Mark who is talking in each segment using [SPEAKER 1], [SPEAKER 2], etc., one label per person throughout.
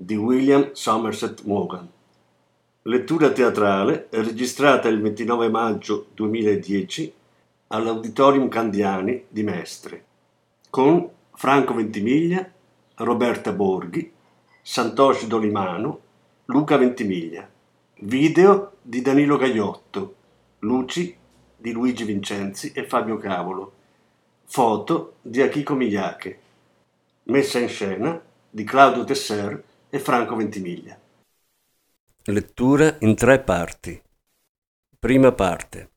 [SPEAKER 1] di William Somerset Maugham. Lettura teatrale registrata il 29 maggio 2010 all'Auditorium Candiani di Mestre con Franco Ventimiglia, Roberta Borghi, Santoshi Dolimano, Luca Ventimiglia. Video di Danilo Gagliotto, luci di Luigi Vincenzi e Fabio Cavolo, foto di Akiko Miyake, messa in scena di Claudio Tesser e Franco Ventimiglia.
[SPEAKER 2] Lettura in tre parti. Prima parte.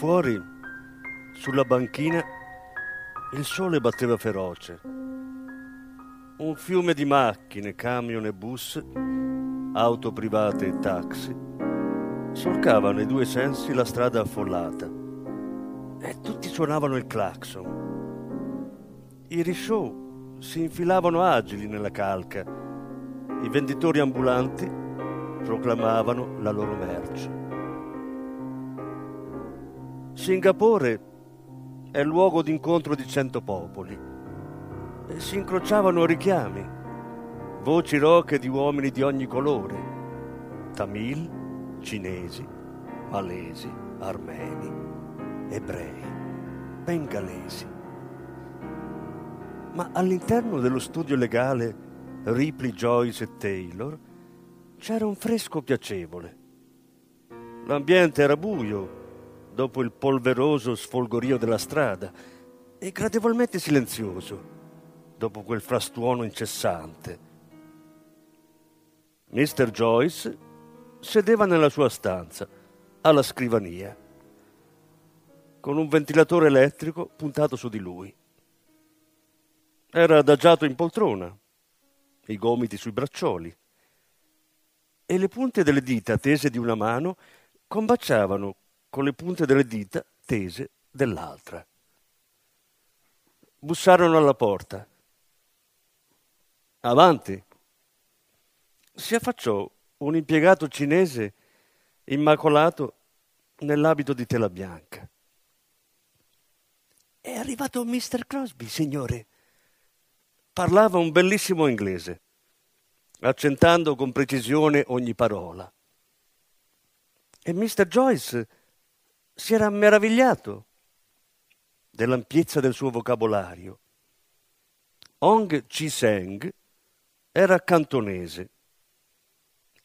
[SPEAKER 2] Fuori, sulla banchina, il sole batteva feroce. Un fiume di macchine, camion e bus, auto private e taxi, solcavano i due sensi la strada affollata e tutti suonavano il clacson. I rishow si infilavano agili nella calca, i venditori ambulanti proclamavano la loro merce. Singapore è luogo d'incontro di cento popoli e si incrociavano richiami, voci roche di uomini di ogni colore, tamil, cinesi, malesi, armeni, ebrei, bengalesi. Ma all'interno dello studio legale Ripley, Joyce e Taylor c'era un fresco piacevole. L'ambiente era buio, dopo il polveroso sfolgorio della strada e gradevolmente silenzioso dopo quel frastuono incessante. Mr. Joyce sedeva nella sua stanza, alla scrivania, con un ventilatore elettrico puntato su di lui. Era adagiato in poltrona, i gomiti sui braccioli, e le punte delle dita tese di una mano combaciavano con le punte delle dita tese dell'altra. Bussarono alla porta. Avanti. Si affacciò un impiegato cinese immacolato nell'abito di tela bianca. È arrivato Mr. Crosby, signore. Parlava un bellissimo inglese, accentando con precisione ogni parola. E Mr. Joyce si era meravigliato dell'ampiezza del suo vocabolario. Ong Chi-seng era cantonese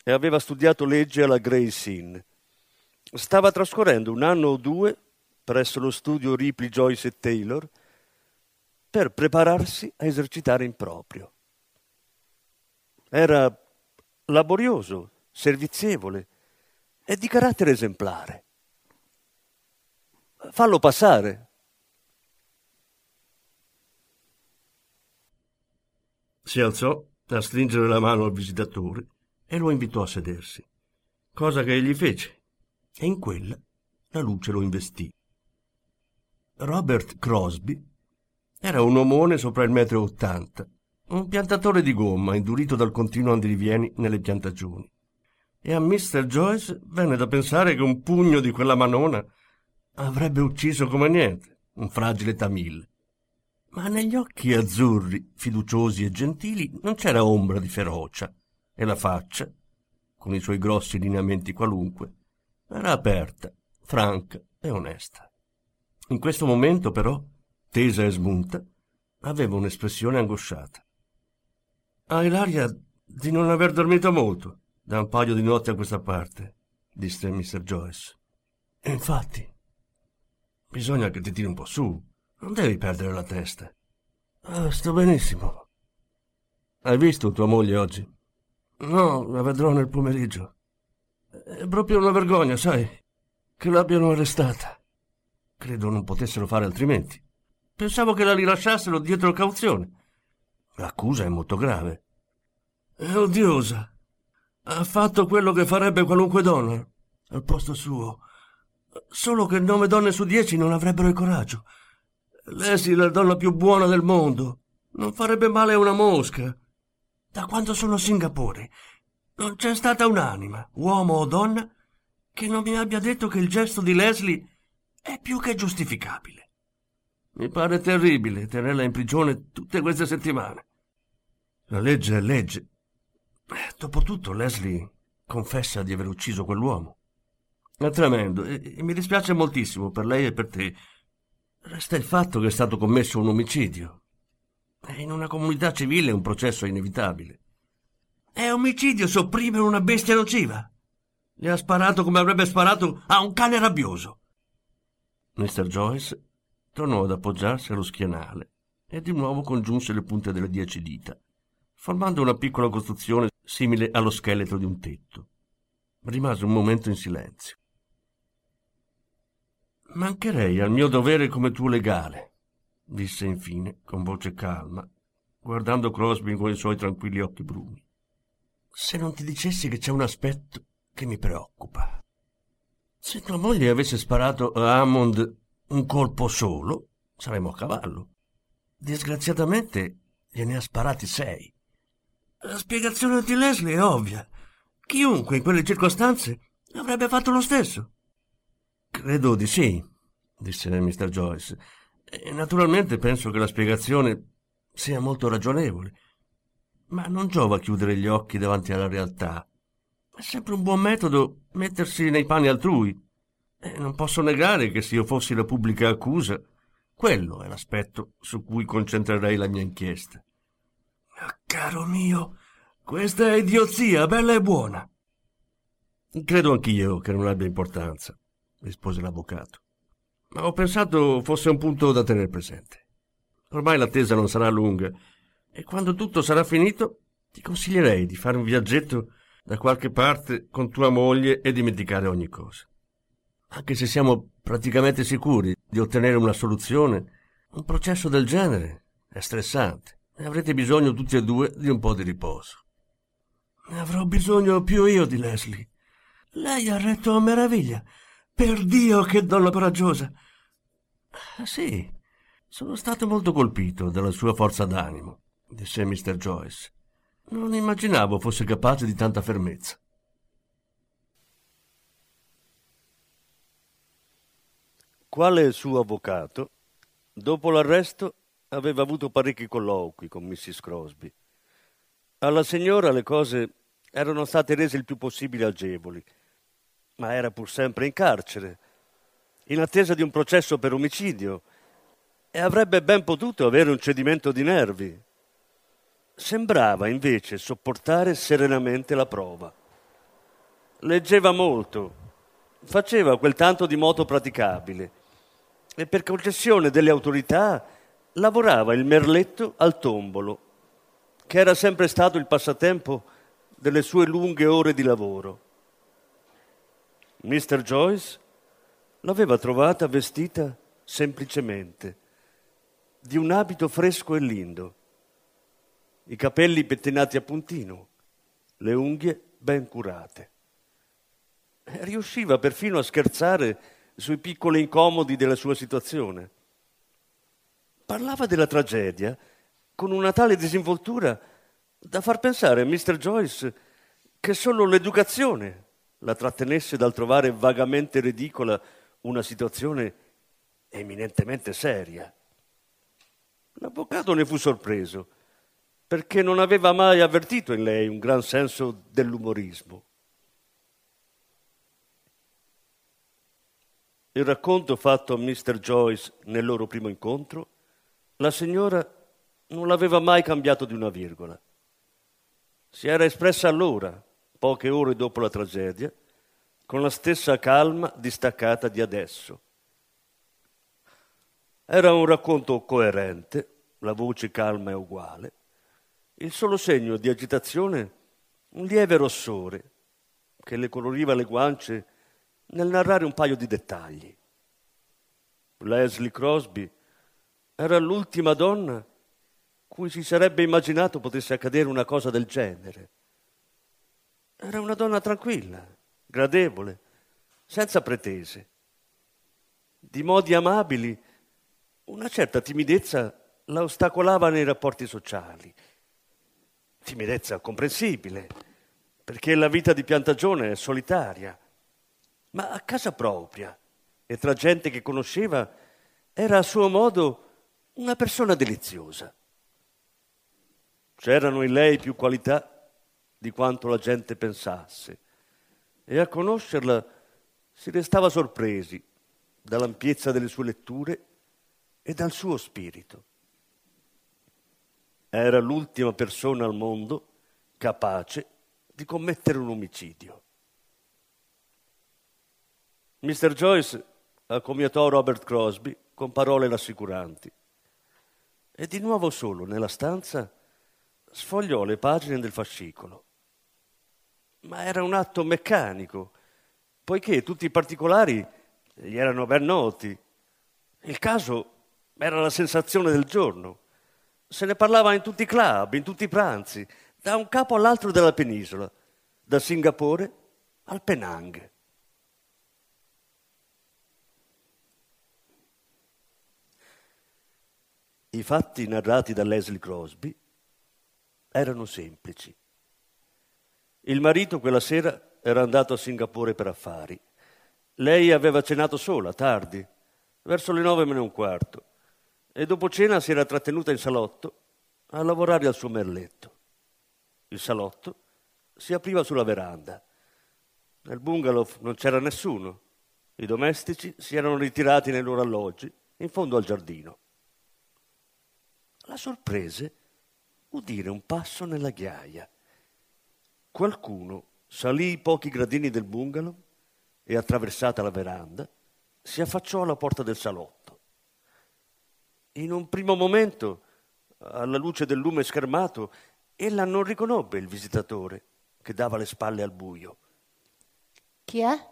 [SPEAKER 2] e aveva studiato legge alla Gray's Inn. Stava trascorrendo un anno o due presso lo studio Ripley Joyce e Taylor per prepararsi a esercitare in proprio. Era laborioso, servizievole e di carattere esemplare. Fallo passare. Si alzò a stringere la mano al visitatore e lo invitò a sedersi, cosa che egli fece, e in quella la luce lo investì. Robert Crosby era un omone sopra il metro e ottanta, un piantatore di gomma indurito dal continuo andirivieni nelle piantagioni. E a Mr. Joyce venne da pensare che un pugno di quella manona avrebbe ucciso come niente un fragile Tamil. Ma negli occhi azzurri, fiduciosi e gentili, non c'era ombra di ferocia, e la faccia, con i suoi grossi lineamenti qualunque, era aperta, franca e onesta. In questo momento, però, tesa e smunta, aveva un'espressione angosciata. Hai l'aria di non aver dormito molto da un paio di notti a questa parte, disse Mr. Joyce. E infatti, bisogna che ti tiri un po' su, non devi perdere la testa. Ah, sto benissimo. Hai visto tua moglie oggi? No, la vedrò nel pomeriggio. È proprio una vergogna, sai, che l'abbiano arrestata. Credo non potessero fare altrimenti. Pensavo che la rilasciassero dietro cauzione. L'accusa è molto grave. È odiosa. Ha fatto quello che farebbe qualunque donna al posto suo. Solo che nove donne su dieci non avrebbero il coraggio. Lei è la donna più buona del mondo. Non farebbe male a una mosca. Da quando sono a Singapore non c'è stata un'anima, uomo o donna, che non mi abbia detto che il gesto di Leslie è più che giustificabile. Mi pare terribile tenerla in prigione tutte queste settimane. La legge è legge. Dopotutto Leslie confessa di aver ucciso quell'uomo. È tremendo e, e mi dispiace moltissimo per lei e per te. Resta il fatto che è stato commesso un omicidio. In una comunità civile un processo è inevitabile. È omicidio sopprimere una bestia nociva. Le ha sparato come avrebbe sparato a un cane rabbioso. Mr. Joyce tornò ad appoggiarsi allo schienale e di nuovo congiunse le punte delle dieci dita, formando una piccola costruzione simile allo scheletro di un tetto. Rimase un momento in silenzio. Mancherei al mio dovere come tuo legale, disse infine con voce calma, guardando Crosby con i suoi tranquilli occhi bruni. Se non ti dicessi che c'è un aspetto che mi preoccupa. Se tua moglie avesse sparato a Hammond un colpo solo, saremmo a cavallo. Disgraziatamente gliene ha sparati sei. La spiegazione di Leslie è ovvia. Chiunque in quelle circostanze avrebbe fatto lo stesso. Credo di sì, disse Mr. Joyce. E naturalmente penso che la spiegazione sia molto ragionevole. Ma non giova chiudere gli occhi davanti alla realtà. È sempre un buon metodo mettersi nei panni altrui. E non posso negare che se io fossi la pubblica accusa, quello è l'aspetto su cui concentrerei la mia inchiesta. Ah, caro mio, questa è idiozia, bella e buona. Credo anch'io che non abbia importanza, rispose l'avvocato. Ma ho pensato fosse un punto da tenere presente. Ormai l'attesa non sarà lunga e quando tutto sarà finito ti consiglierei di fare un viaggetto da qualche parte con tua moglie e dimenticare ogni cosa. Anche se siamo praticamente sicuri di ottenere una soluzione, un processo del genere è stressante e avrete bisogno tutti e due di un po' di riposo. Ne avrò bisogno più io di Leslie. Lei ha retto a meraviglia. Per Dio che donna coraggiosa. Ah, sì, sono stato molto colpito dalla sua forza d'animo, disse Mr. Joyce. Non immaginavo fosse capace di tanta fermezza. Quale suo avvocato, Dopo l'arresto aveva avuto parecchi colloqui con Mrs. Crosby. Alla signora le cose erano state rese il più possibile agevoli, ma era pur sempre in carcere, in attesa di un processo per omicidio, e avrebbe ben potuto avere un cedimento di nervi. Sembrava invece sopportare serenamente la prova. Leggeva molto, faceva quel tanto di moto praticabile e per concessione delle autorità lavorava il merletto al tombolo, che era sempre stato il passatempo delle sue lunghe ore di lavoro. Mr. Joyce l'aveva trovata vestita semplicemente, di un abito fresco e lindo, i capelli pettinati a puntino, le unghie ben curate. Riusciva perfino a scherzare sui piccoli incomodi della sua situazione. Parlava della tragedia con una tale disinvoltura da far pensare a Mr. Joyce che solo l'educazione la trattenesse dal trovare vagamente ridicola una situazione eminentemente seria. L'avvocato ne fu sorpreso perché non aveva mai avvertito in lei un gran senso dell'umorismo. Il racconto fatto a Mr. Joyce nel loro primo incontro, la signora non l'aveva mai cambiato di una virgola. Si era espressa allora, poche ore dopo la tragedia, con la stessa calma distaccata di adesso. Era un racconto coerente, la voce calma e uguale, il solo segno di agitazione un lieve rossore che le coloriva le guance nel narrare un paio di dettagli. Leslie Crosby era l'ultima donna cui si sarebbe immaginato potesse accadere una cosa del genere. Era una donna tranquilla, gradevole, senza pretese. Di modi amabili, una certa timidezza la ostacolava nei rapporti sociali. Timidezza comprensibile, perché la vita di piantagione è solitaria ma a casa propria e tra gente che conosceva era a suo modo una persona deliziosa. C'erano in lei più qualità di quanto la gente pensasse e a conoscerla si restava sorpresi dall'ampiezza delle sue letture e dal suo spirito. Era l'ultima persona al mondo capace di commettere un omicidio. Mr. Joyce accomiatò Robert Crosby con parole rassicuranti e di nuovo solo nella stanza sfogliò le pagine del fascicolo. Ma era un atto meccanico, poiché tutti i particolari gli erano ben noti. Il caso era la sensazione del giorno. Se ne parlava in tutti i club, in tutti i pranzi, da un capo all'altro della penisola, da Singapore al Penang. I fatti narrati da Leslie Crosby erano semplici. Il marito quella sera era andato a Singapore per affari. Lei aveva cenato sola, tardi, verso le nove meno un quarto, e dopo cena si era trattenuta in salotto a lavorare al suo merletto. Il salotto si apriva sulla veranda. Nel bungalow non c'era nessuno. I domestici si erano ritirati nei loro alloggi in fondo al giardino la sorprese udire un passo nella ghiaia. Qualcuno salì i pochi gradini del bungalow e, attraversata la veranda, si affacciò alla porta del salotto. In un primo momento, alla luce del lume schermato, ella non riconobbe il visitatore che dava le spalle al buio.
[SPEAKER 3] Chi è?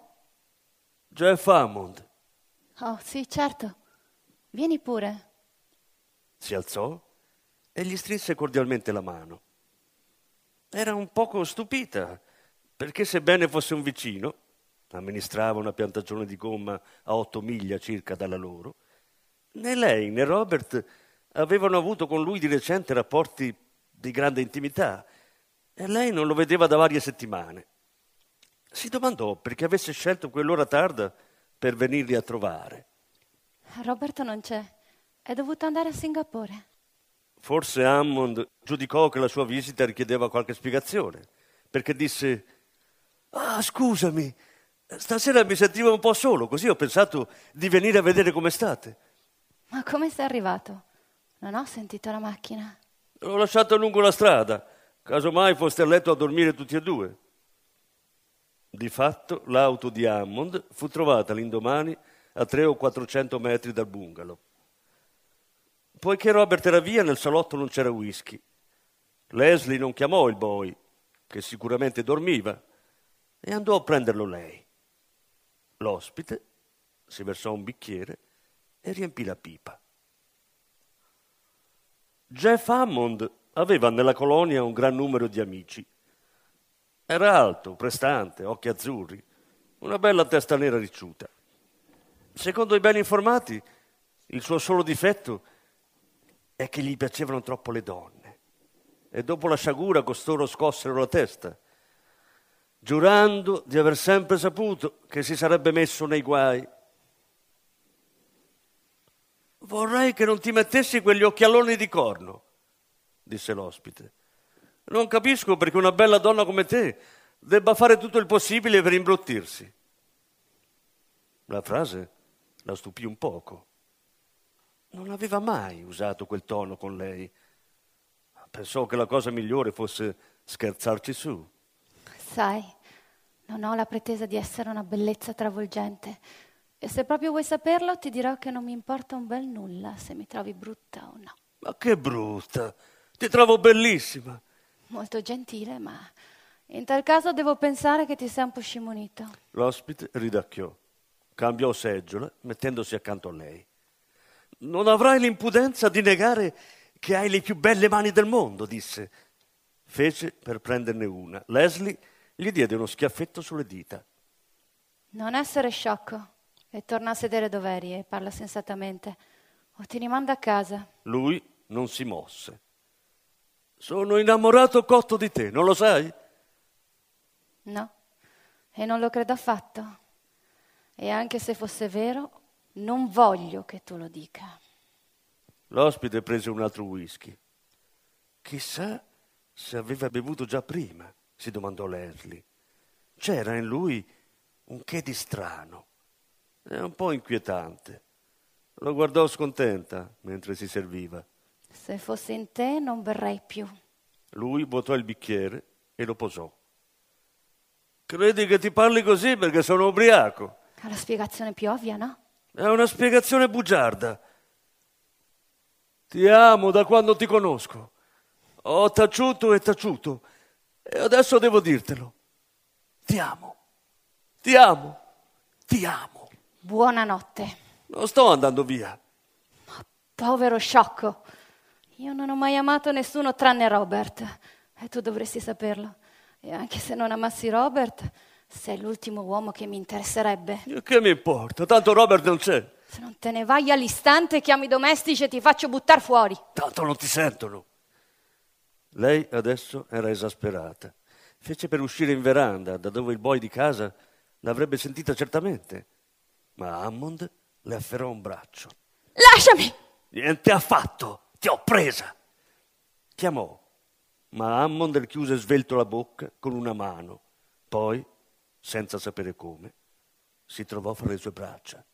[SPEAKER 2] Jeff Hammond.
[SPEAKER 3] Oh, sì, certo. Vieni pure
[SPEAKER 2] si alzò e gli strinse cordialmente la mano. Era un poco stupita, perché sebbene fosse un vicino, amministrava una piantagione di gomma a otto miglia circa dalla loro, né lei né Robert avevano avuto con lui di recente rapporti di grande intimità e lei non lo vedeva da varie settimane. Si domandò perché avesse scelto quell'ora tarda per venirli a trovare.
[SPEAKER 3] Roberto non c'è. È dovuto andare a Singapore.
[SPEAKER 2] Forse Hammond giudicò che la sua visita richiedeva qualche spiegazione, perché disse Ah, scusami, stasera mi sentivo un po' solo, così ho pensato di venire a vedere come state.
[SPEAKER 3] Ma come sei arrivato? Non ho sentito la macchina.
[SPEAKER 2] L'ho lasciata lungo la strada, casomai foste a letto a dormire tutti e due. Di fatto, l'auto di Hammond fu trovata l'indomani a tre o quattrocento metri dal bungalow. Poiché Robert era via, nel salotto non c'era whisky. Leslie non chiamò il boy, che sicuramente dormiva, e andò a prenderlo lei. L'ospite si versò un bicchiere e riempì la pipa. Jeff Hammond aveva nella colonia un gran numero di amici. Era alto, prestante, occhi azzurri, una bella testa nera ricciuta. Secondo i ben informati, il suo solo difetto è che gli piacevano troppo le donne. E dopo la sciagura costoro scossero la testa, giurando di aver sempre saputo che si sarebbe messo nei guai. Vorrei che non ti mettessi quegli occhialoni di corno, disse l'ospite. Non capisco perché una bella donna come te debba fare tutto il possibile per imbruttirsi. La frase la stupì un poco. Non aveva mai usato quel tono con lei. Pensò che la cosa migliore fosse scherzarci su.
[SPEAKER 3] Sai, non ho la pretesa di essere una bellezza travolgente. E se proprio vuoi saperlo, ti dirò che non mi importa un bel nulla se mi trovi brutta o no.
[SPEAKER 2] Ma che brutta! Ti trovo bellissima.
[SPEAKER 3] Molto gentile, ma in tal caso devo pensare che ti sei un po' scimunito.
[SPEAKER 2] L'ospite ridacchiò, cambiò seggiola, mettendosi accanto a lei. Non avrai l'impudenza di negare che hai le più belle mani del mondo, disse. Fece per prenderne una. Leslie gli diede uno schiaffetto sulle dita.
[SPEAKER 3] Non essere sciocco e torna a sedere dov'eri e parla sensatamente, o ti rimanda a casa.
[SPEAKER 2] Lui non si mosse. Sono innamorato cotto di te, non lo sai?
[SPEAKER 3] No, e non lo credo affatto. E anche se fosse vero, non voglio che tu lo dica.
[SPEAKER 2] L'ospite prese un altro whisky. Chissà se aveva bevuto già prima, si domandò Leslie. C'era in lui un che di strano è un po' inquietante. Lo guardò scontenta mentre si serviva.
[SPEAKER 3] Se fossi in te non berrei più.
[SPEAKER 2] Lui vuotò il bicchiere e lo posò. Credi che ti parli così perché sono ubriaco?
[SPEAKER 3] È la spiegazione più ovvia, no?
[SPEAKER 2] È una spiegazione bugiarda. Ti amo da quando ti conosco. Ho taciuto e taciuto e adesso devo dirtelo. Ti amo. Ti amo. Ti amo.
[SPEAKER 3] Buonanotte.
[SPEAKER 2] Non sto andando via.
[SPEAKER 3] Ma povero sciocco. Io non ho mai amato nessuno tranne Robert. E tu dovresti saperlo. E anche se non amassi Robert, sei l'ultimo uomo che mi interesserebbe.
[SPEAKER 2] Che mi importa? Tanto Robert non c'è.
[SPEAKER 3] Se non te ne vai all'istante, chiami i domestici e ti faccio buttar fuori.
[SPEAKER 2] Tanto non ti sentono. Lei adesso era esasperata. Fece per uscire in veranda, da dove il boy di casa l'avrebbe sentita certamente ma Hammond le afferrò un braccio.
[SPEAKER 3] Lasciami!
[SPEAKER 2] Niente affatto, ti ho presa. Chiamò, ma Hammond le chiuse svelto la bocca con una mano. Poi, senza sapere come, si trovò fra le sue braccia.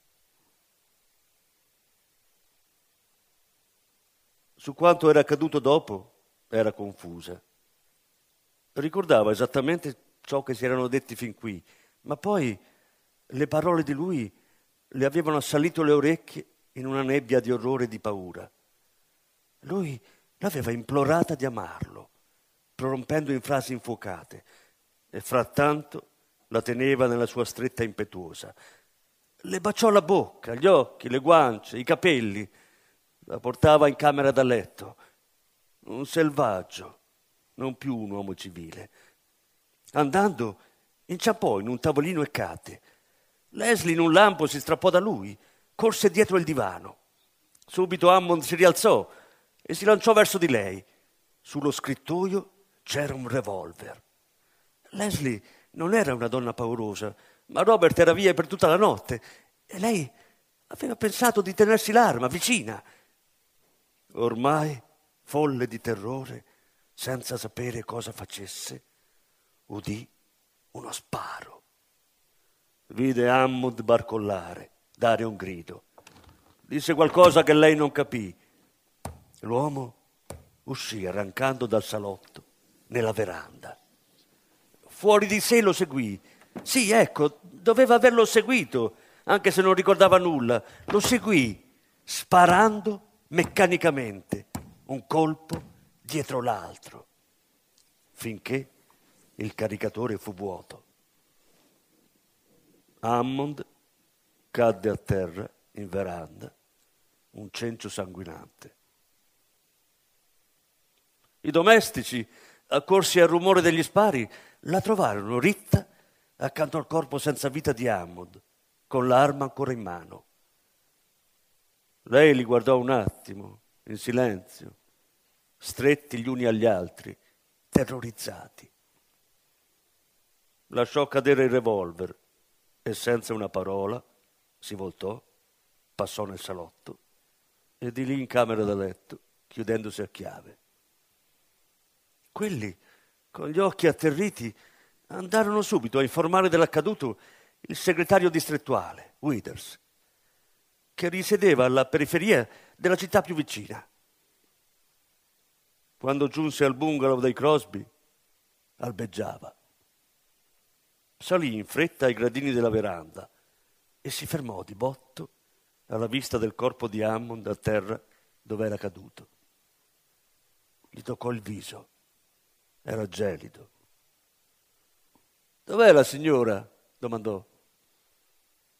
[SPEAKER 2] Su quanto era accaduto dopo, era confusa. Ricordava esattamente ciò che si erano detti fin qui, ma poi le parole di lui le avevano assalito le orecchie in una nebbia di orrore e di paura. Lui l'aveva implorata di amarlo, prorompendo in frasi infuocate, e frattanto la teneva nella sua stretta impetuosa. Le baciò la bocca, gli occhi, le guance, i capelli, la portava in camera da letto. Un selvaggio, non più un uomo civile. Andando, inciappò in un tavolino e cade. Leslie in un lampo si strappò da lui, corse dietro il divano. Subito Hammond si rialzò e si lanciò verso di lei. Sullo scrittoio c'era un revolver. Leslie non era una donna paurosa, ma Robert era via per tutta la notte e lei aveva pensato di tenersi l'arma vicina ormai folle di terrore, senza sapere cosa facesse, udì uno sparo. Vide Hammond barcollare, dare un grido. Disse qualcosa che lei non capì. L'uomo uscì arrancando dal salotto nella veranda. Fuori di sé lo seguì. Sì, ecco, doveva averlo seguito, anche se non ricordava nulla. Lo seguì, sparando meccanicamente, un colpo dietro l'altro, finché il caricatore fu vuoto. Hammond cadde a terra in veranda, un cencio sanguinante. I domestici, accorsi al rumore degli spari, la trovarono ritta accanto al corpo senza vita di Hammond, con l'arma ancora in mano. Lei li guardò un attimo, in silenzio, stretti gli uni agli altri, terrorizzati. Lasciò cadere il revolver e senza una parola si voltò, passò nel salotto e di lì in camera da letto, chiudendosi a chiave. Quelli, con gli occhi atterriti, andarono subito a informare dell'accaduto il segretario distrettuale, Withers, che risiedeva alla periferia della città più vicina. Quando giunse al bungalow dei Crosby, albeggiava. Salì in fretta ai gradini della veranda e si fermò di botto alla vista del corpo di Hammond a terra dove era caduto. Gli toccò il viso. Era gelido. Dov'è la signora? domandò.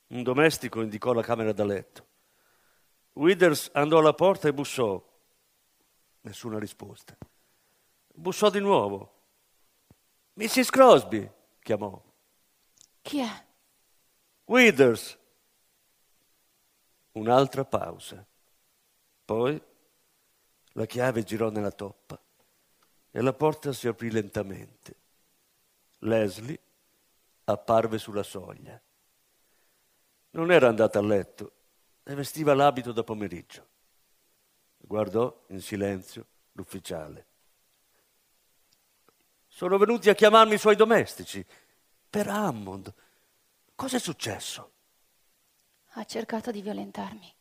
[SPEAKER 2] Un domestico indicò la camera da letto. Withers andò alla porta e bussò. Nessuna risposta. Bussò di nuovo. Mrs. Crosby, chiamò.
[SPEAKER 3] Chi è?
[SPEAKER 2] Withers. Un'altra pausa. Poi la chiave girò nella toppa e la porta si aprì lentamente. Leslie apparve sulla soglia. Non era andata a letto e vestiva l'abito da pomeriggio. Guardò in silenzio l'ufficiale. Sono venuti a chiamarmi i suoi domestici. Per Hammond. Cos'è successo?
[SPEAKER 3] Ha cercato di violentarmi.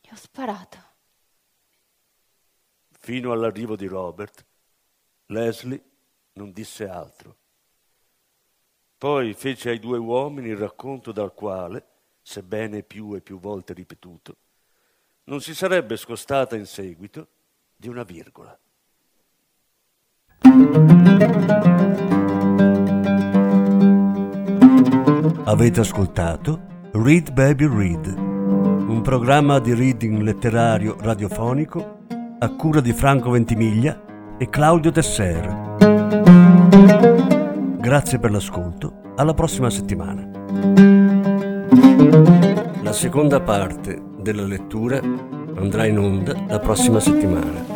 [SPEAKER 3] Gli ho sparato.
[SPEAKER 2] Fino all'arrivo di Robert, Leslie non disse altro. Poi fece ai due uomini il racconto dal quale, sebbene più e più volte ripetuto, non si sarebbe scostata in seguito di una virgola. Avete ascoltato Read Baby Read, un programma di reading letterario radiofonico a cura di Franco Ventimiglia e Claudio Tesser. Grazie per l'ascolto, alla prossima settimana. La seconda parte della lettura andrà in onda la prossima settimana.